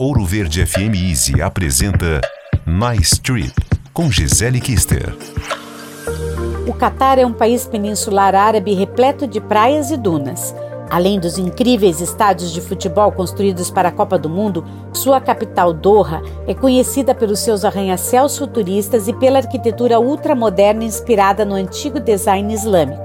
Ouro Verde FM Easy apresenta Nice Trip com Gisele Kister. O Catar é um país peninsular árabe repleto de praias e dunas. Além dos incríveis estádios de futebol construídos para a Copa do Mundo, sua capital, Doha, é conhecida pelos seus arranha-céus futuristas e pela arquitetura ultramoderna inspirada no antigo design islâmico.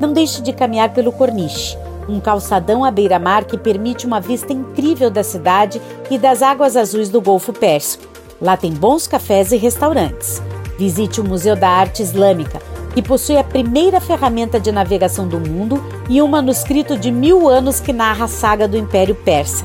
Não deixe de caminhar pelo Corniche um calçadão à beira-mar que permite uma vista incrível da cidade e das águas azuis do Golfo Pérsico. Lá tem bons cafés e restaurantes. Visite o Museu da Arte Islâmica, que possui a primeira ferramenta de navegação do mundo e um manuscrito de mil anos que narra a saga do Império Persa.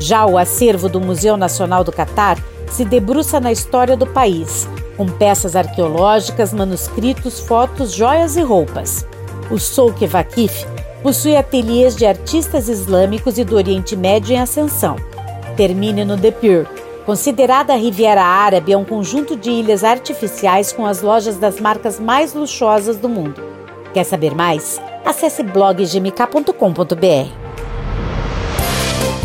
Já o acervo do Museu Nacional do Catar se debruça na história do país, com peças arqueológicas, manuscritos, fotos, joias e roupas. O Souk Vakif Possui ateliês de artistas islâmicos e do Oriente Médio em ascensão. Termine no The Pure. Considerada a Riviera Árabe, é um conjunto de ilhas artificiais com as lojas das marcas mais luxuosas do mundo. Quer saber mais? Acesse bloggmk.com.br.